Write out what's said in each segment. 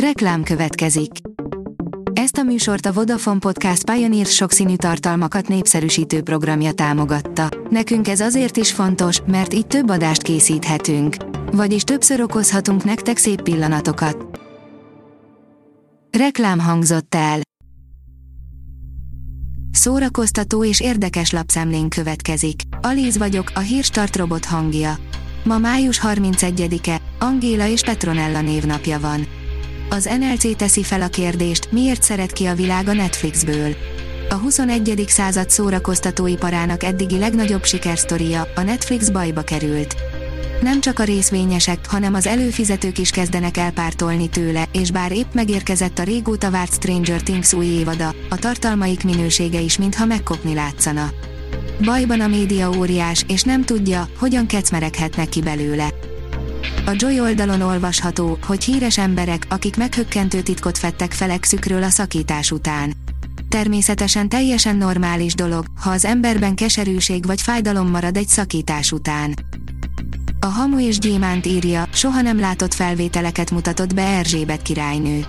Reklám következik. Ezt a műsort a Vodafone Podcast Pioneer sokszínű tartalmakat népszerűsítő programja támogatta. Nekünk ez azért is fontos, mert így több adást készíthetünk. Vagyis többször okozhatunk nektek szép pillanatokat. Reklám hangzott el. Szórakoztató és érdekes lapszemlén következik. Alíz vagyok, a hírstart robot hangja. Ma május 31-e, Angéla és Petronella névnapja van. Az NLC teszi fel a kérdést, miért szeret ki a világ a Netflixből. A 21. század szórakoztatóiparának eddigi legnagyobb sikersztoria, a Netflix bajba került. Nem csak a részvényesek, hanem az előfizetők is kezdenek elpártolni tőle, és bár épp megérkezett a régóta várt Stranger Things új évada, a tartalmaik minősége is mintha megkopni látszana. Bajban a média óriás, és nem tudja, hogyan kecmereghetnek ki belőle. A Joy oldalon olvasható, hogy híres emberek, akik meghökkentő titkot fettek felexükről a szakítás után. Természetesen teljesen normális dolog, ha az emberben keserűség vagy fájdalom marad egy szakítás után. A Hamu és Gyémánt írja, soha nem látott felvételeket mutatott be Erzsébet királynő.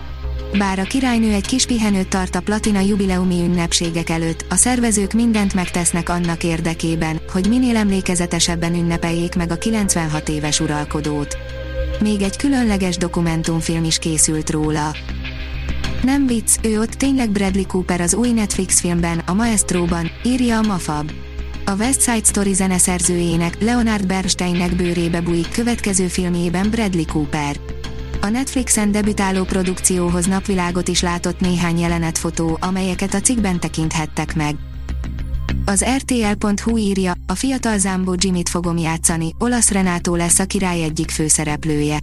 Bár a királynő egy kis pihenőt tart a platina jubileumi ünnepségek előtt, a szervezők mindent megtesznek annak érdekében, hogy minél emlékezetesebben ünnepeljék meg a 96 éves uralkodót. Még egy különleges dokumentumfilm is készült róla. Nem vicc, ő ott tényleg Bradley Cooper az új Netflix filmben, a Maestróban, írja a Mafab. A West Side Story zeneszerzőjének, Leonard Bernsteinnek bőrébe bújik következő filmjében Bradley Cooper. A Netflixen debütáló produkcióhoz napvilágot is látott néhány jelenetfotó, amelyeket a cikkben tekinthettek meg. Az RTL.hu írja, a fiatal Zambo Jimmy-t fogom játszani, olasz Renátó lesz a király egyik főszereplője.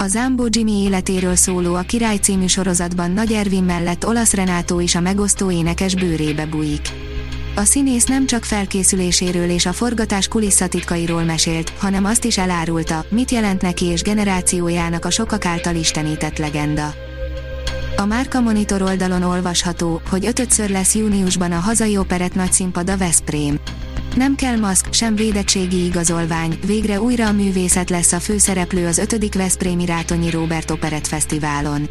A Zambo Jimmy életéről szóló a Király című sorozatban Nagy Ervin mellett olasz Renátó is a megosztó énekes bőrébe bújik. A színész nem csak felkészüléséről és a forgatás kulisszatitkairól mesélt, hanem azt is elárulta, mit jelent neki és generációjának a sokak által istenített legenda. A Márka Monitor oldalon olvasható, hogy ötödször lesz júniusban a hazai operett nagyszínpad a Veszprém. Nem kell maszk, sem védettségi igazolvány, végre újra a művészet lesz a főszereplő az 5. Veszprémi Rátonyi Robert Operett Fesztiválon.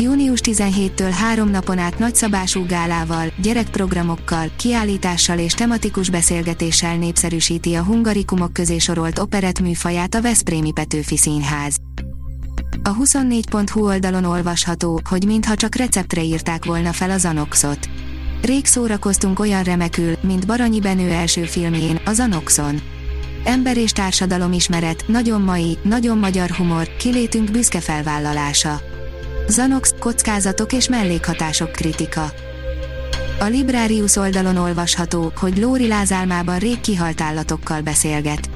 Június 17-től három napon át nagyszabású gálával, gyerekprogramokkal, kiállítással és tematikus beszélgetéssel népszerűsíti a hungarikumok közé sorolt operett műfaját a Veszprémi Petőfi Színház. A 24.hu oldalon olvasható, hogy mintha csak receptre írták volna fel az Anoxot. Rég szórakoztunk olyan remekül, mint Baranyi Benő első filmjén, az Anoxon. Ember és társadalom ismeret, nagyon mai, nagyon magyar humor, kilétünk büszke felvállalása. Zanox, kockázatok és mellékhatások kritika. A Librarius oldalon olvasható, hogy Lóri lázálmában rég kihalt állatokkal beszélget.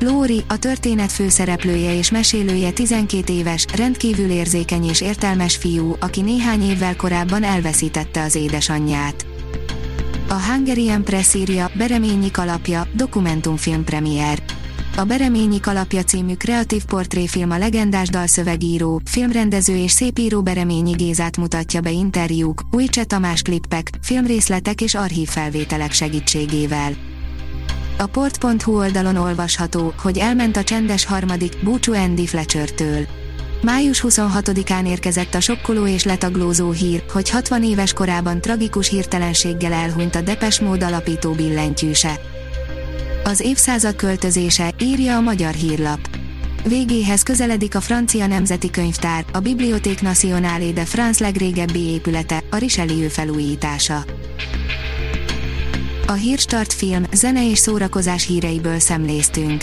Lóri, a történet főszereplője és mesélője 12 éves, rendkívül érzékeny és értelmes fiú, aki néhány évvel korábban elveszítette az édesanyját. A Hungarian Press írja, Bereményi kalapja, dokumentumfilm premier. A Bereményi kalapja című kreatív portréfilm a legendás dalszövegíró, filmrendező és szépíró Bereményi Gézát mutatja be interjúk, új Tamás klippek, filmrészletek és archívfelvételek segítségével. A port.hu oldalon olvasható, hogy elment a csendes harmadik, búcsú Andy Fletcher-től. Május 26-án érkezett a sokkoló és letaglózó hír, hogy 60 éves korában tragikus hirtelenséggel elhunyt a Depes mód alapító billentyűse. Az évszázad költözése, írja a magyar hírlap. Végéhez közeledik a francia nemzeti könyvtár, a Bibliothèque Nationale de France legrégebbi épülete, a Richelieu felújítása. A Hírstart film, zene és szórakozás híreiből szemléztünk.